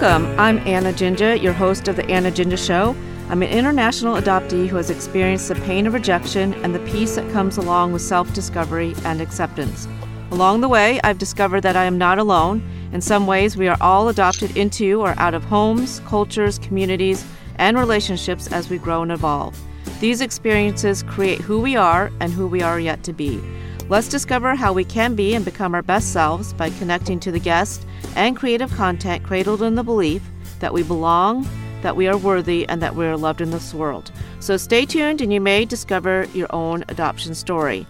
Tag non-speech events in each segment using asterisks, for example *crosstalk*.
Welcome. I'm Anna Jinja, your host of The Anna Jinja Show. I'm an international adoptee who has experienced the pain of rejection and the peace that comes along with self discovery and acceptance. Along the way, I've discovered that I am not alone. In some ways, we are all adopted into or out of homes, cultures, communities, and relationships as we grow and evolve. These experiences create who we are and who we are yet to be. Let's discover how we can be and become our best selves by connecting to the guest and creative content cradled in the belief that we belong, that we are worthy, and that we are loved in this world. So stay tuned and you may discover your own adoption story.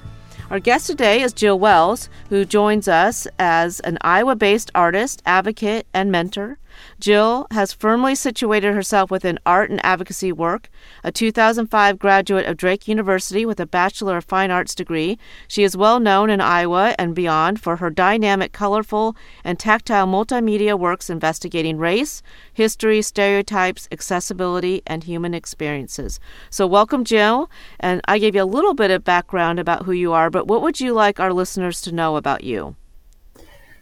Our guest today is Jill Wells, who joins us as an Iowa based artist, advocate, and mentor. Jill has firmly situated herself within art and advocacy work. A 2005 graduate of Drake University with a Bachelor of Fine Arts degree, she is well known in Iowa and beyond for her dynamic, colorful, and tactile multimedia works investigating race, history, stereotypes, accessibility, and human experiences. So, welcome, Jill. And I gave you a little bit of background about who you are, but what would you like our listeners to know about you?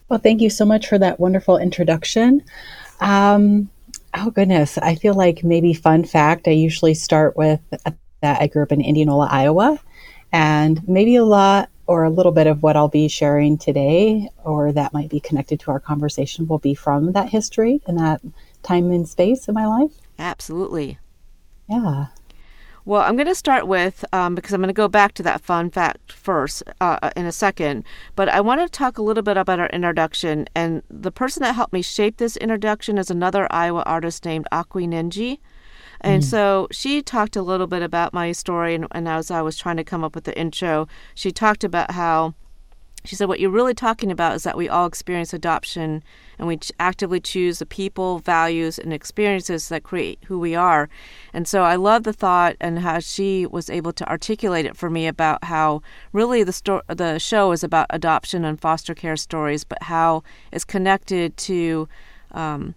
Well, thank you so much for that wonderful introduction. Um, oh goodness, I feel like maybe fun fact. I usually start with that I grew up in Indianola, Iowa, and maybe a lot or a little bit of what I'll be sharing today, or that might be connected to our conversation, will be from that history and that time and space in my life. Absolutely. Yeah. Well, I'm going to start with, um, because I'm going to go back to that fun fact first uh, in a second, but I want to talk a little bit about our introduction. And the person that helped me shape this introduction is another Iowa artist named Akwi Nji. And mm-hmm. so she talked a little bit about my story, and, and as I was trying to come up with the intro, she talked about how she said, What you're really talking about is that we all experience adoption and we actively choose the people, values, and experiences that create who we are. And so I love the thought and how she was able to articulate it for me about how really the, sto- the show is about adoption and foster care stories, but how it's connected to. Um,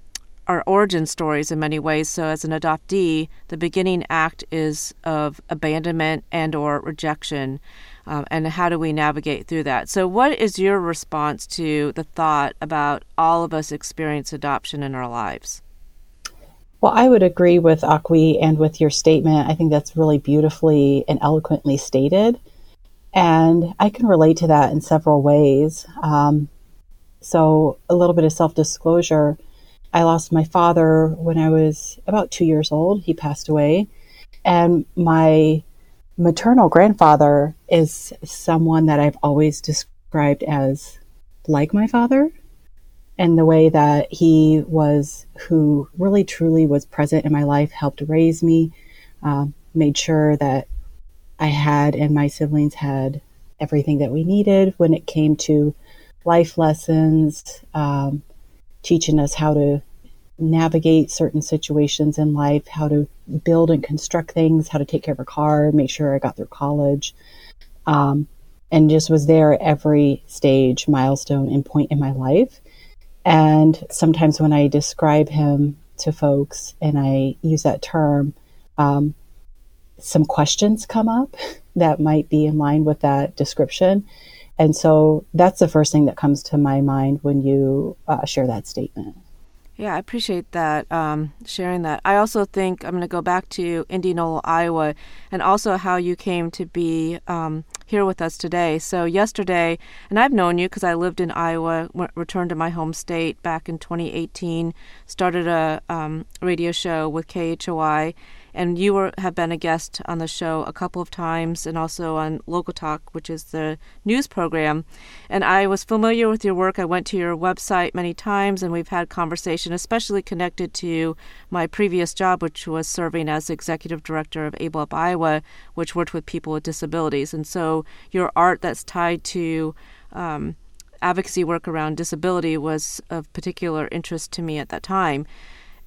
our origin stories in many ways. So as an adoptee, the beginning act is of abandonment and or rejection um, and how do we navigate through that? So, what is your response to the thought about all of us experience adoption in our lives? Well, I would agree with Akwi and with your statement. I think that's really beautifully and eloquently stated. And I can relate to that in several ways. Um, so, a little bit of self disclosure I lost my father when I was about two years old. He passed away. And my maternal grandfather is someone that I've always described as like my father and the way that he was who really truly was present in my life helped raise me um, made sure that i had and my siblings had everything that we needed when it came to life lessons um, teaching us how to navigate certain situations in life, how to build and construct things, how to take care of a car, make sure I got through college, um, and just was there every stage, milestone, and point in my life. And sometimes when I describe him to folks and I use that term, um, some questions come up *laughs* that might be in line with that description. And so that's the first thing that comes to my mind when you uh, share that statement. Yeah, I appreciate that, um, sharing that. I also think I'm going to go back to Indianola, Iowa, and also how you came to be um, here with us today. So, yesterday, and I've known you because I lived in Iowa, went, returned to my home state back in 2018, started a um, radio show with KHOI and you were, have been a guest on the show a couple of times and also on Local Talk, which is the news program. And I was familiar with your work. I went to your website many times and we've had conversation, especially connected to my previous job, which was serving as executive director of Able Up Iowa, which worked with people with disabilities. And so your art that's tied to um, advocacy work around disability was of particular interest to me at that time.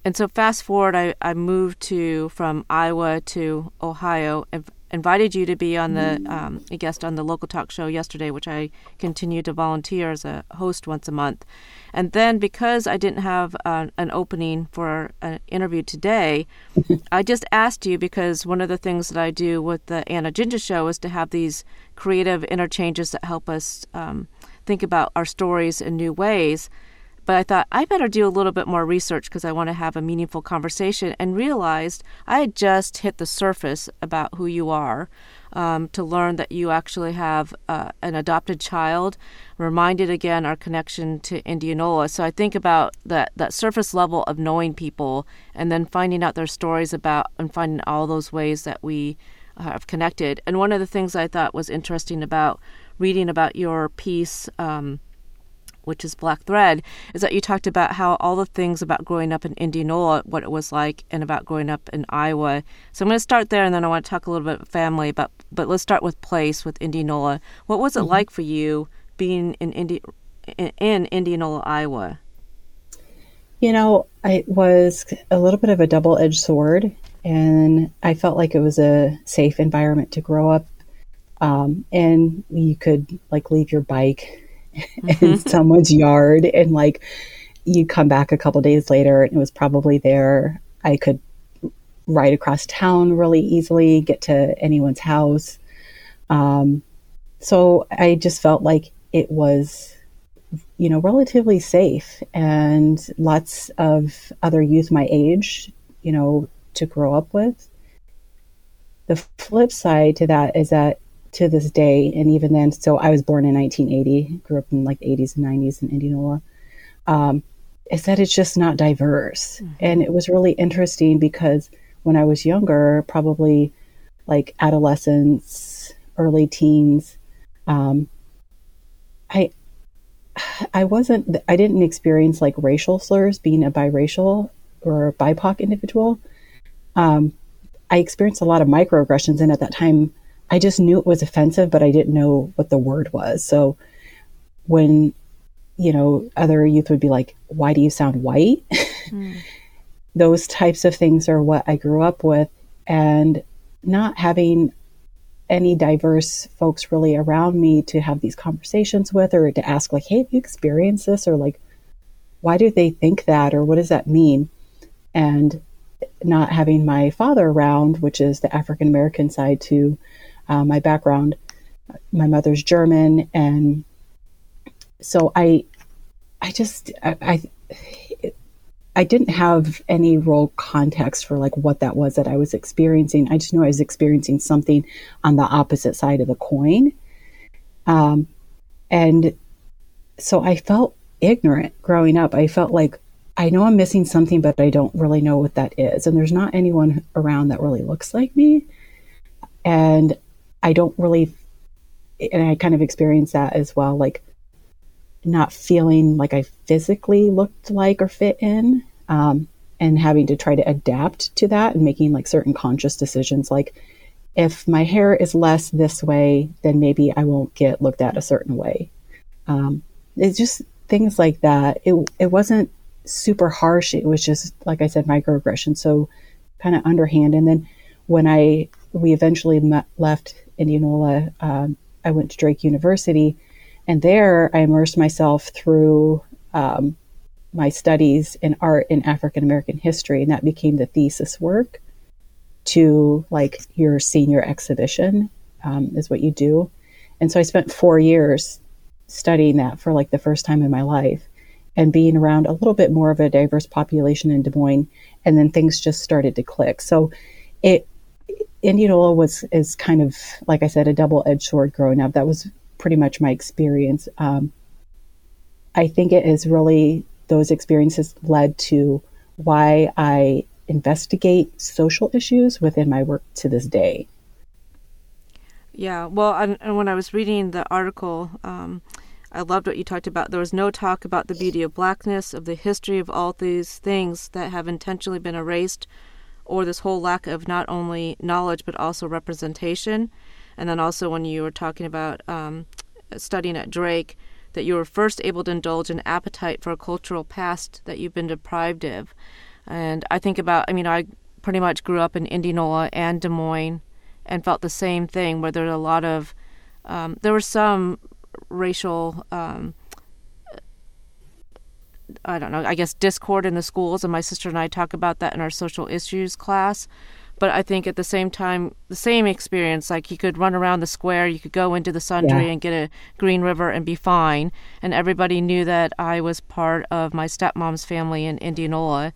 And so fast forward, I, I moved to from Iowa to Ohio. and invited you to be on the um, a guest on the local talk show yesterday, which I continue to volunteer as a host once a month. And then because I didn't have uh, an opening for an interview today, I just asked you because one of the things that I do with the Anna Jinja show is to have these creative interchanges that help us um, think about our stories in new ways but I thought I better do a little bit more research because I want to have a meaningful conversation and realized I had just hit the surface about who you are. Um, to learn that you actually have uh, an adopted child, reminded again our connection to Indianola. So I think about that that surface level of knowing people, and then finding out their stories about and finding all those ways that we have connected. And one of the things I thought was interesting about reading about your piece. Um, which is Black Thread, is that you talked about how all the things about growing up in Indianola, what it was like, and about growing up in Iowa. So I'm going to start there, and then I want to talk a little bit about family. But but let's start with place with Indianola. What was it mm-hmm. like for you being in Indi- in Indianola, Iowa? You know, it was a little bit of a double edged sword, and I felt like it was a safe environment to grow up. Um, and you could like leave your bike *laughs* mm-hmm. in someone's yard and like you come back a couple days later and it was probably there. I could ride across town really easily, get to anyone's house. Um, so I just felt like it was, you know, relatively safe and lots of other youth my age, you know, to grow up with. The flip side to that is that to this day, and even then, so I was born in 1980, grew up in like 80s and 90s in Indianola, um, is that it's just not diverse. Mm-hmm. And it was really interesting because when I was younger, probably like adolescence, early teens, um, I I wasn't I didn't experience like racial slurs being a biracial or a BIPOC individual. Um, I experienced a lot of microaggressions, and at that time, I just knew it was offensive, but I didn't know what the word was. So when, you know, other youth would be like, why do you sound white? *laughs* Mm. Those types of things are what I grew up with. And not having any diverse folks really around me to have these conversations with or to ask, like, hey, have you experienced this? Or like, why do they think that? Or what does that mean? And not having my father around, which is the African American side to uh, my background. My mother's German, and so I, I just I, I, I didn't have any real context for like what that was that I was experiencing. I just knew I was experiencing something on the opposite side of the coin, um, and so I felt ignorant growing up. I felt like I know I'm missing something, but I don't really know what that is. And there's not anyone around that really looks like me. And I don't really, and I kind of experienced that as well, like not feeling like I physically looked like or fit in, um, and having to try to adapt to that and making like certain conscious decisions, like if my hair is less this way, then maybe I won't get looked at a certain way. Um, it's just things like that. It it wasn't super harsh. It was just like I said, microaggression. So kind of underhand. And then when I we eventually met, left Indianola, um, I went to Drake University, and there I immersed myself through um, my studies in art in African American history, and that became the thesis work to like your senior exhibition um, is what you do. And so I spent four years studying that for like the first time in my life and being around a little bit more of a diverse population in Des Moines. And then things just started to click. So it Indianola was is kind of like I said a double edged sword growing up. That was pretty much my experience. Um, I think it is really those experiences led to why I investigate social issues within my work to this day. Yeah, well, and, and when I was reading the article, um, I loved what you talked about. There was no talk about the beauty of blackness, of the history of all these things that have intentionally been erased or this whole lack of not only knowledge but also representation. And then also when you were talking about um, studying at Drake, that you were first able to indulge an appetite for a cultural past that you've been deprived of. And I think about, I mean, I pretty much grew up in Indianola and Des Moines and felt the same thing, where there were a lot of, um, there were some racial um, I don't know, I guess discord in the schools, and my sister and I talk about that in our social issues class. but I think at the same time, the same experience, like you could run around the square, you could go into the sundry yeah. and get a Green River and be fine. And everybody knew that I was part of my stepmom's family in Indianola.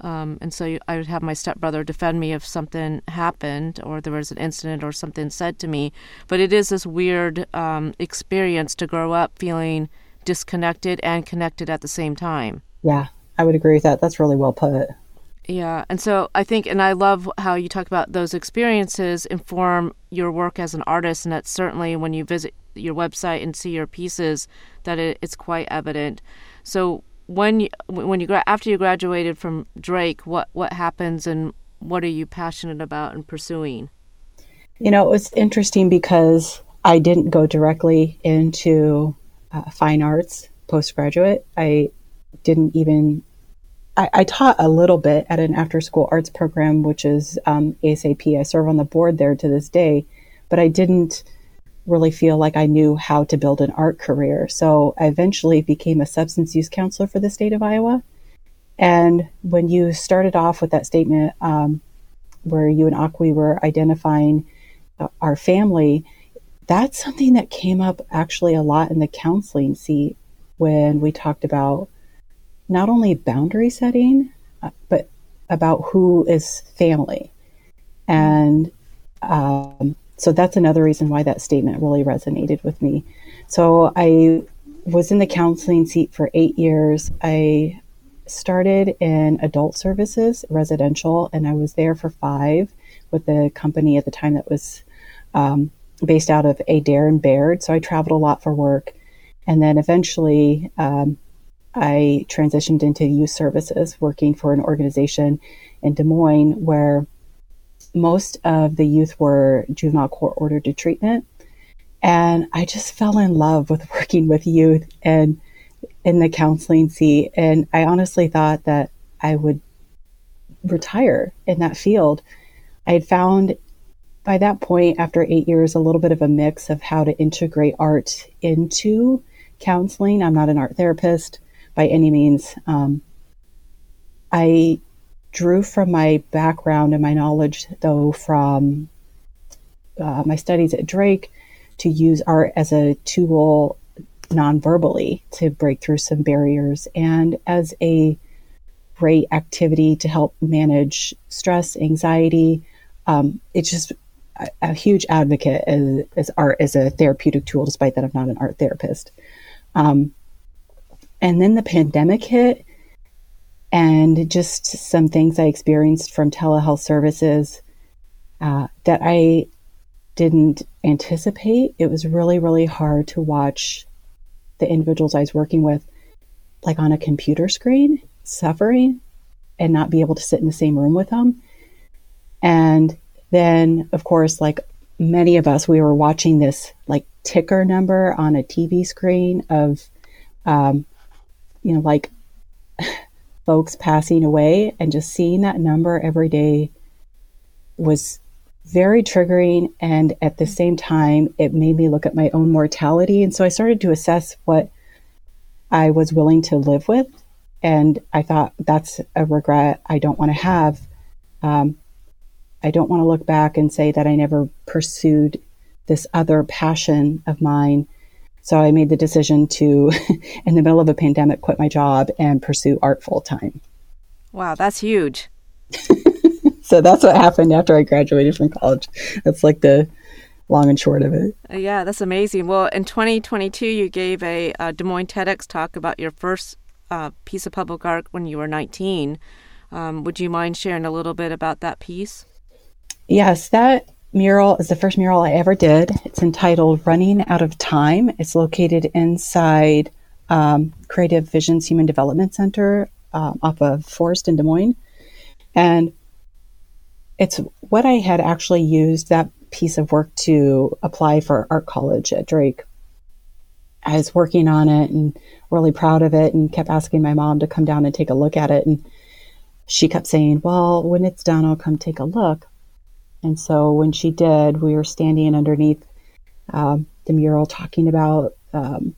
Um, and so I would have my stepbrother defend me if something happened or there was an incident or something said to me. But it is this weird um, experience to grow up feeling disconnected and connected at the same time. Yeah, I would agree with that. That's really well put. Yeah. And so I think, and I love how you talk about those experiences inform your work as an artist. And that's certainly when you visit your website and see your pieces that it, it's quite evident. So when you, when you after you graduated from Drake, what, what happens and what are you passionate about and pursuing? You know, it was interesting because I didn't go directly into uh, fine arts postgraduate. I didn't even I, I, taught a little bit at an after school arts program, which is um, ASAP. I serve on the board there to this day, but I didn't really feel like I knew how to build an art career. So I eventually became a substance use counselor for the state of Iowa. And when you started off with that statement um, where you and Akwi were identifying uh, our family, that's something that came up actually a lot in the counseling seat when we talked about not only boundary setting, uh, but about who is family. And um, so that's another reason why that statement really resonated with me. So I was in the counseling seat for eight years. I started in adult services, residential, and I was there for five with the company at the time that was um, based out of Adair and Baird. So I traveled a lot for work. And then eventually um, I transitioned into youth services, working for an organization in Des Moines where most of the youth were juvenile court ordered to treatment. And I just fell in love with *laughs* working with youth and in the counseling seat. And I honestly thought that I would retire in that field. I had found by that point, after eight years, a little bit of a mix of how to integrate art into counseling. I'm not an art therapist by any means. Um, I drew from my background and my knowledge, though, from uh, my studies at Drake to use art as a tool non-verbally to break through some barriers and as a great activity to help manage stress, anxiety. Um, it's just a, huge advocate as, as, art as a therapeutic tool, despite that I'm not an art therapist. Um, and then the pandemic hit, and just some things I experienced from telehealth services uh, that I didn't anticipate. It was really, really hard to watch the individuals I was working with, like on a computer screen, suffering and not be able to sit in the same room with them. And then, of course, like many of us, we were watching this like ticker number on a TV screen of um, you know, like *laughs* folks passing away and just seeing that number every day was very triggering. And at the same time, it made me look at my own mortality. And so I started to assess what I was willing to live with. And I thought that's a regret I don't want to have. Um, I don't want to look back and say that I never pursued this other passion of mine so I made the decision to, *laughs* in the middle of a pandemic, quit my job and pursue art full time. Wow, that's huge. *laughs* so that's what happened after I graduated from college. That's like the long and short of it. Uh, yeah, that's amazing. Well, in 2022, you gave a, a Des Moines TEDx talk about your first uh, piece of public art when you were 19. Um, would you mind sharing a little bit about that piece? Yes, that mural is the first mural I ever did. It's entitled Running Out of Time. It's located inside um, Creative Visions Human Development Center um, off of Forest in Des Moines. And it's what I had actually used that piece of work to apply for art college at Drake. I was working on it and really proud of it and kept asking my mom to come down and take a look at it. And she kept saying, Well, when it's done, I'll come take a look. And so when she did, we were standing underneath um, the mural talking about, um,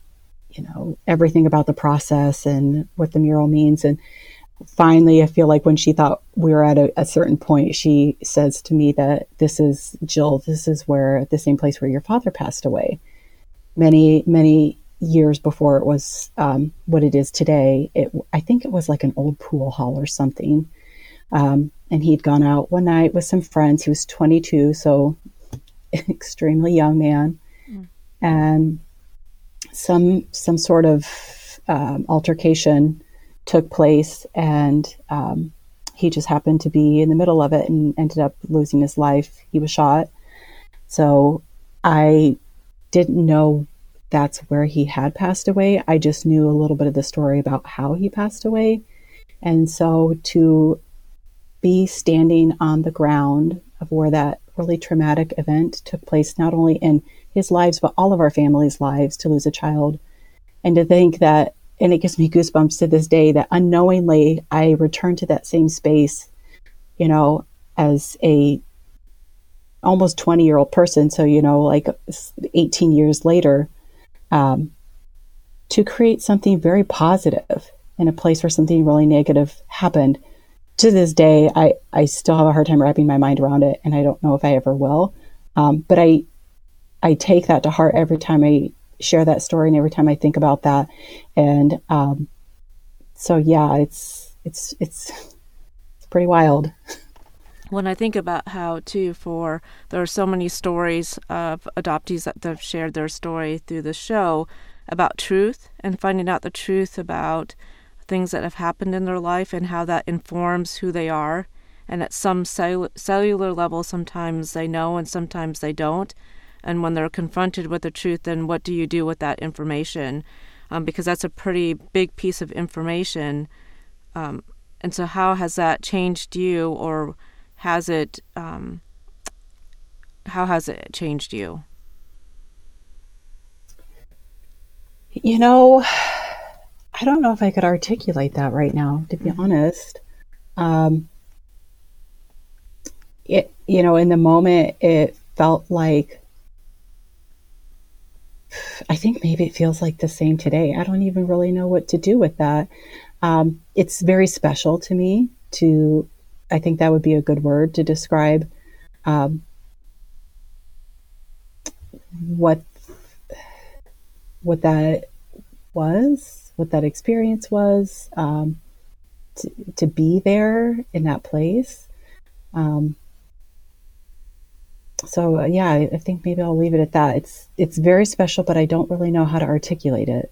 you know, everything about the process and what the mural means. And finally, I feel like when she thought we were at a, a, certain point, she says to me that this is Jill, this is where the same place where your father passed away. Many, many years before it was um, what it is today. It, I think it was like an old pool hall or something. Um, and he'd gone out one night with some friends. He was 22, so *laughs* extremely young man, mm. and some some sort of um, altercation took place, and um, he just happened to be in the middle of it and ended up losing his life. He was shot. So I didn't know that's where he had passed away. I just knew a little bit of the story about how he passed away. And so to be standing on the ground of where that really traumatic event took place, not only in his lives, but all of our family's lives to lose a child. And to think that, and it gives me goosebumps to this day, that unknowingly I returned to that same space, you know, as a almost 20 year old person. So, you know, like 18 years later, um, to create something very positive in a place where something really negative happened. To this day, I, I still have a hard time wrapping my mind around it, and I don't know if I ever will. Um, but I I take that to heart every time I share that story and every time I think about that. And um, so, yeah, it's it's it's it's pretty wild. when I think about how too for there are so many stories of adoptees that have shared their story through the show about truth and finding out the truth about things that have happened in their life and how that informs who they are. And at some cell- cellular level sometimes they know and sometimes they don't. And when they're confronted with the truth then what do you do with that information? Um, because that's a pretty big piece of information. Um, and so how has that changed you or has it um, how has it changed you? You know i don't know if i could articulate that right now to be honest. Um, it you know in the moment it felt like i think maybe it feels like the same today. I don't even really know what to do with that. Um, it's very special to me to I think that would be a good word to describe um, what what that was, what that experience was, um, to, to be there in that place. Um, so uh, yeah, I, I think maybe I'll leave it at that. It's it's very special, but I don't really know how to articulate it.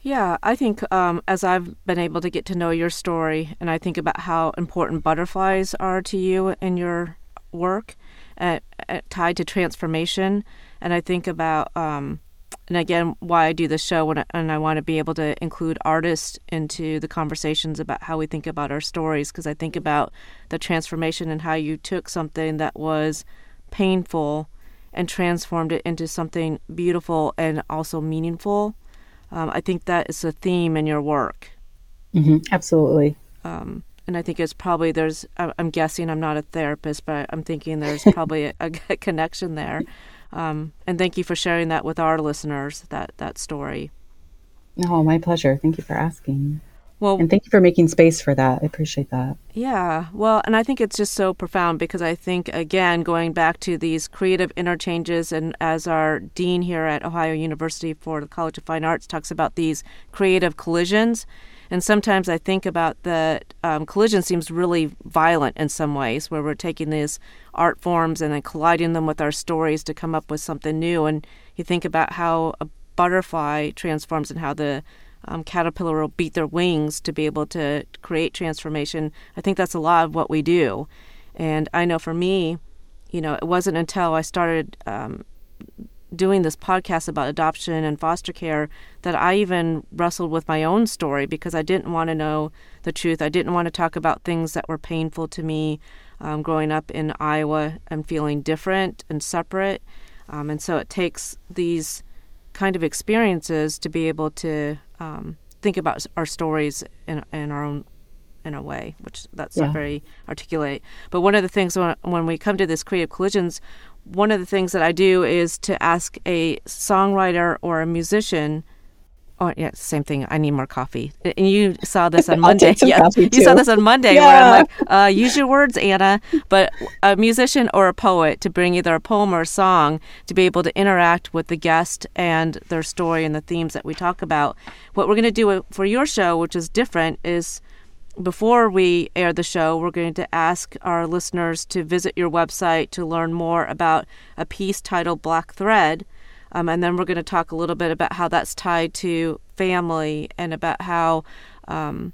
Yeah, I think um, as I've been able to get to know your story, and I think about how important butterflies are to you in your work, uh, uh, tied to transformation, and I think about, um, and again, why I do this show, when I, and I want to be able to include artists into the conversations about how we think about our stories, because I think about the transformation and how you took something that was painful and transformed it into something beautiful and also meaningful um, I think that is a theme in your work. Mm-hmm. Absolutely. Um, and I think it's probably there's. I'm guessing I'm not a therapist, but I'm thinking there's *laughs* probably a, a, *laughs* connection there. Um, and thank you for sharing that with our listeners. That that story. Oh, my pleasure. Thank you for asking. Well, and thank you for making space for that. I appreciate that. Yeah. Well, and I think it's just so profound because I think, again, going back to these creative interchanges, and as our dean here at Ohio University for the College of Fine Arts talks about these creative collisions. And sometimes I think about that um, collision seems really violent in some ways, where we're taking these art forms and then colliding them with our stories to come up with something new. And you think about how a butterfly transforms and how the um, caterpillar will beat their wings to be able to create transformation. I think that's a lot of what we do. And I know for me, you know, it wasn't until I started um, doing this podcast about adoption and foster care that I even wrestled with my own story because I didn't want to know the truth. I didn't want to talk about things that were painful to me um, growing up in Iowa and feeling different and separate. Um, and so it takes these kind of experiences to be able to um, think about our stories in, in our own in a way, which that's yeah. not very articulate. But one of the things when, when we come to this creative collisions, one of the things that I do is to ask a songwriter or a musician Oh yeah, same thing. I need more coffee. And you saw this *laughs* on Monday. yeah, you saw this on Monday yeah. where I'm like, uh, use your words, Anna. But a musician or a poet to bring either a poem or a song to be able to interact with the guest and their story and the themes that we talk about. What we're going to do for your show, which is different, is before we air the show, we're going to ask our listeners to visit your website to learn more about a piece titled Black Thread um, and then we're going to talk a little bit about how that's tied to family and about how um,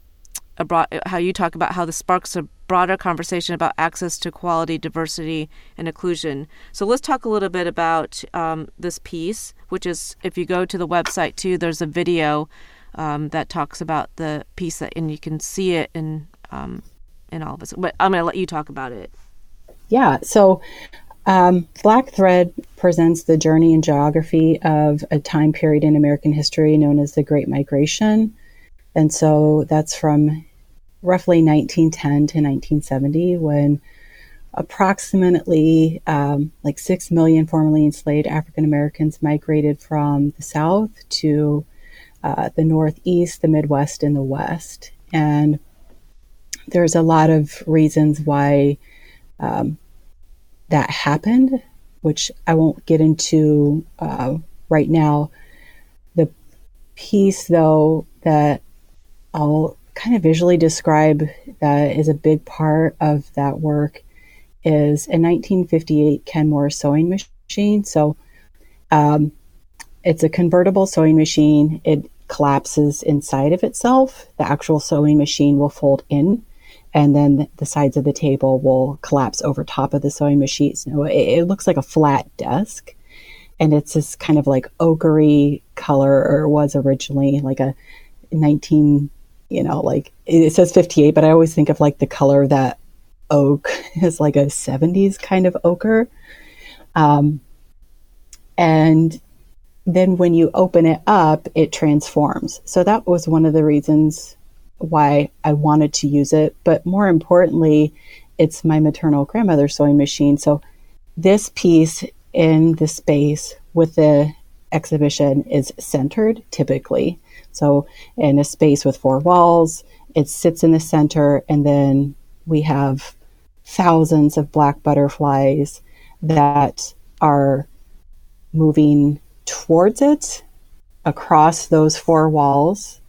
how you talk about how this sparks a broader conversation about access to quality, diversity, and inclusion. So let's talk a little bit about um, this piece, which is if you go to the website too, there's a video um, that talks about the piece that, and you can see it in um, in all of us. But I'm going to let you talk about it. Yeah. So um, Black Thread presents the journey and geography of a time period in American history known as the Great Migration. And so that's from roughly 1910 to 1970 when approximately um, like 6 million formerly enslaved African Americans migrated from the South to uh, the Northeast, the Midwest, and the West. And there's a lot of reasons why um, that happened, which I won't get into uh, right now. The piece, though, that I'll kind of visually describe that is a big part of that work is a 1958 Kenmore sewing machine. So um, it's a convertible sewing machine. It collapses inside of itself. The actual sewing machine will fold in and then the sides of the table will collapse over top of the sewing machine. So it, it looks like a flat desk, and it's this kind of like ochre color, or was originally like a 19, you know, like it says 58, but I always think of like the color that oak *laughs* is like a 70s kind of ochre. Um, and then when you open it up, it transforms. So that was one of the reasons why I wanted to use it. But more importantly, it's my maternal grandmother's sewing machine. So this piece in the space with the exhibition is centered typically. So in a space with four walls, it sits in the center, and then we have thousands of black butterflies that are moving towards it across those four walls.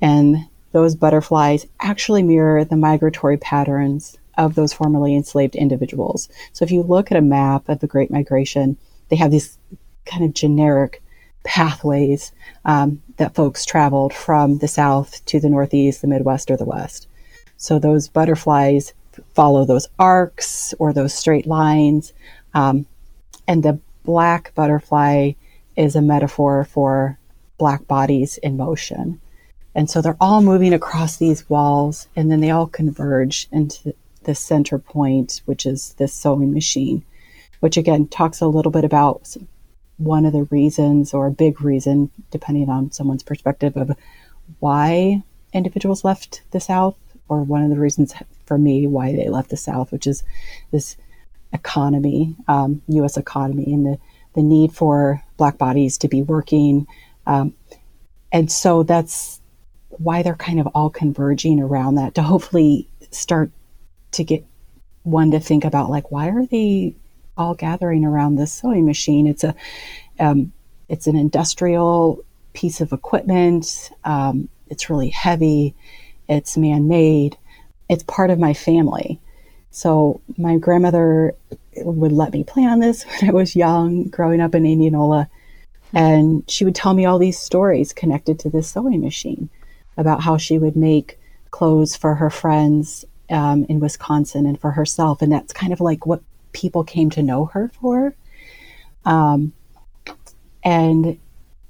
And those butterflies actually mirror the migratory patterns of those formerly enslaved individuals. So if you look at a map of the Great Migration, they have these kind of generic pathways um, that folks traveled from the South to the Northeast, the Midwest, or the West. So those butterflies follow those arcs or those straight lines. Um, and the black butterfly is a metaphor for black bodies in motion. And so they're all moving across these walls and then they all converge into the center point, which is this sewing machine, which again talks a little bit about one of the reasons or a big reason, depending on someone's perspective, of why individuals left the South, or one of the reasons for me why they left the South, which is this economy, um, U.S. economy, and the, the need for Black bodies to be working. Um, and so that's why they're kind of all converging around that to hopefully start to get one to think about like why are they all gathering around this sewing machine? It's a um, it's an industrial piece of equipment. Um, it's really heavy. It's man-made. It's part of my family. So my grandmother would let me play on this *laughs* when i was young growing up in indianola and she would tell me all these stories connected to this sewing machine about how she would make clothes for her friends um, in Wisconsin and for herself. And that's kind of like what people came to know her for. Um, and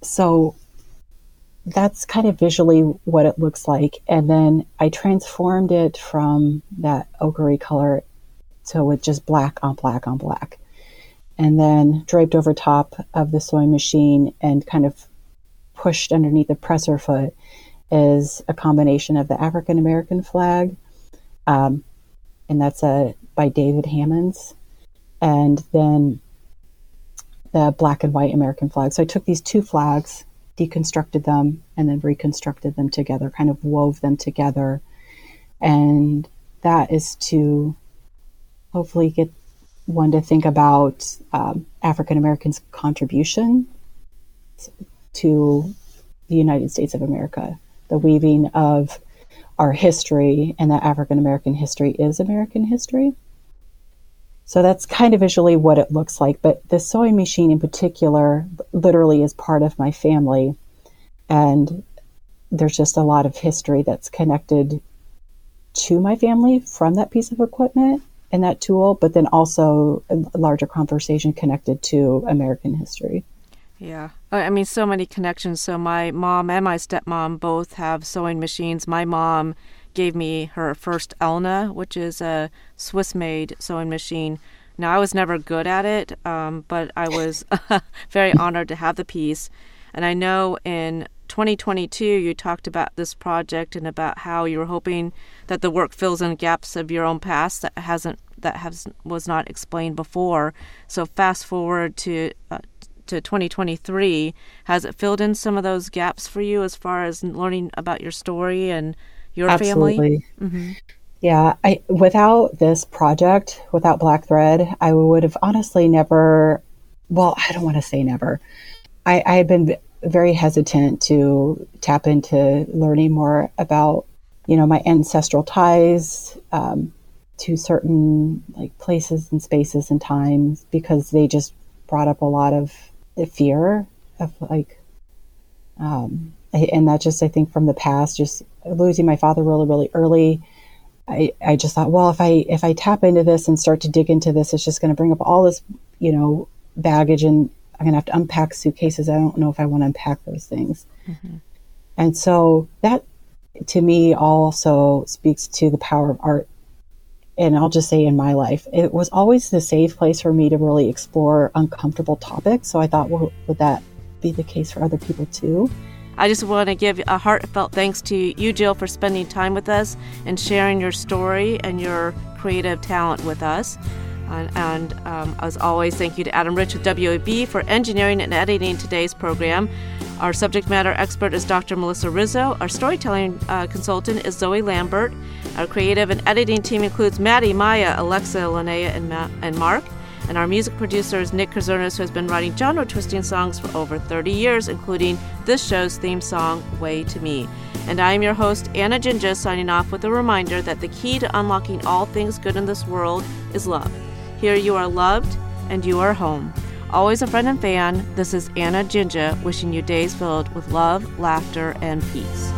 so that's kind of visually what it looks like. And then I transformed it from that ochre color to with just black on black on black. And then draped over top of the sewing machine and kind of pushed underneath the presser foot is a combination of the African American flag, um, and that's a by David Hammons, and then the black and white American flag. So I took these two flags deconstructed them and then reconstructed them together, kind of wove them together. And that is to hopefully get one to think about um, African Americans' contribution to the United States of America, the weaving of our history, and that African American history is American history. So that's kind of visually what it looks like. But the sewing machine in particular literally is part of my family. And there's just a lot of history that's connected to my family from that piece of equipment and that tool, but then also a larger conversation connected to American history. Yeah. I mean, so many connections. So, my mom and my stepmom both have sewing machines. My mom gave me her first Elna, which is a Swiss made sewing machine. Now, I was never good at it, um, but I was *laughs* very honored to have the piece. And I know in 2022 you talked about this project and about how you were hoping that the work fills in gaps of your own past that hasn't that has was not explained before. So fast forward to uh, to 2023, has it filled in some of those gaps for you as far as learning about your story and your Absolutely. family? Mm-hmm. Yeah, I without this project, without Black Thread, I would have honestly never. Well, I don't want to say never. I, I had been very hesitant to tap into learning more about, you know, my ancestral ties um, to certain like places and spaces and times because they just brought up a lot of the fear of like, um, and that just I think from the past, just losing my father really really early. I, I just thought, well, if I if I tap into this and start to dig into this, it's just going to bring up all this, you know, baggage, and I'm going to have to unpack suitcases. I don't know if I want to unpack those things. Mm-hmm. And so that, to me, also speaks to the power of art and I'll just say in my life, it was always the safe place for me to really explore uncomfortable topics. So I thought, well, would that be the case for other people too? I just want to give a heartfelt thanks to you, Jill, for spending time with us and sharing your story and your creative talent with us. And, and um, as always, thank you to Adam Rich with WAB for engineering and editing today's program. Our subject matter expert is Dr. Melissa Rizzo. Our storytelling uh, consultant is Zoe Lambert. Our creative and editing team includes Maddie, Maya, Alexa, Linnea, and, Ma- and Mark. And our music producer is Nick Kazernis, who has been writing genre twisting songs for over 30 years, including this show's theme song, Way to Me. And I am your host, Anna Jinja, signing off with a reminder that the key to unlocking all things good in this world is love. Here you are loved and you are home. Always a friend and fan, this is Anna Jinja wishing you days filled with love, laughter, and peace.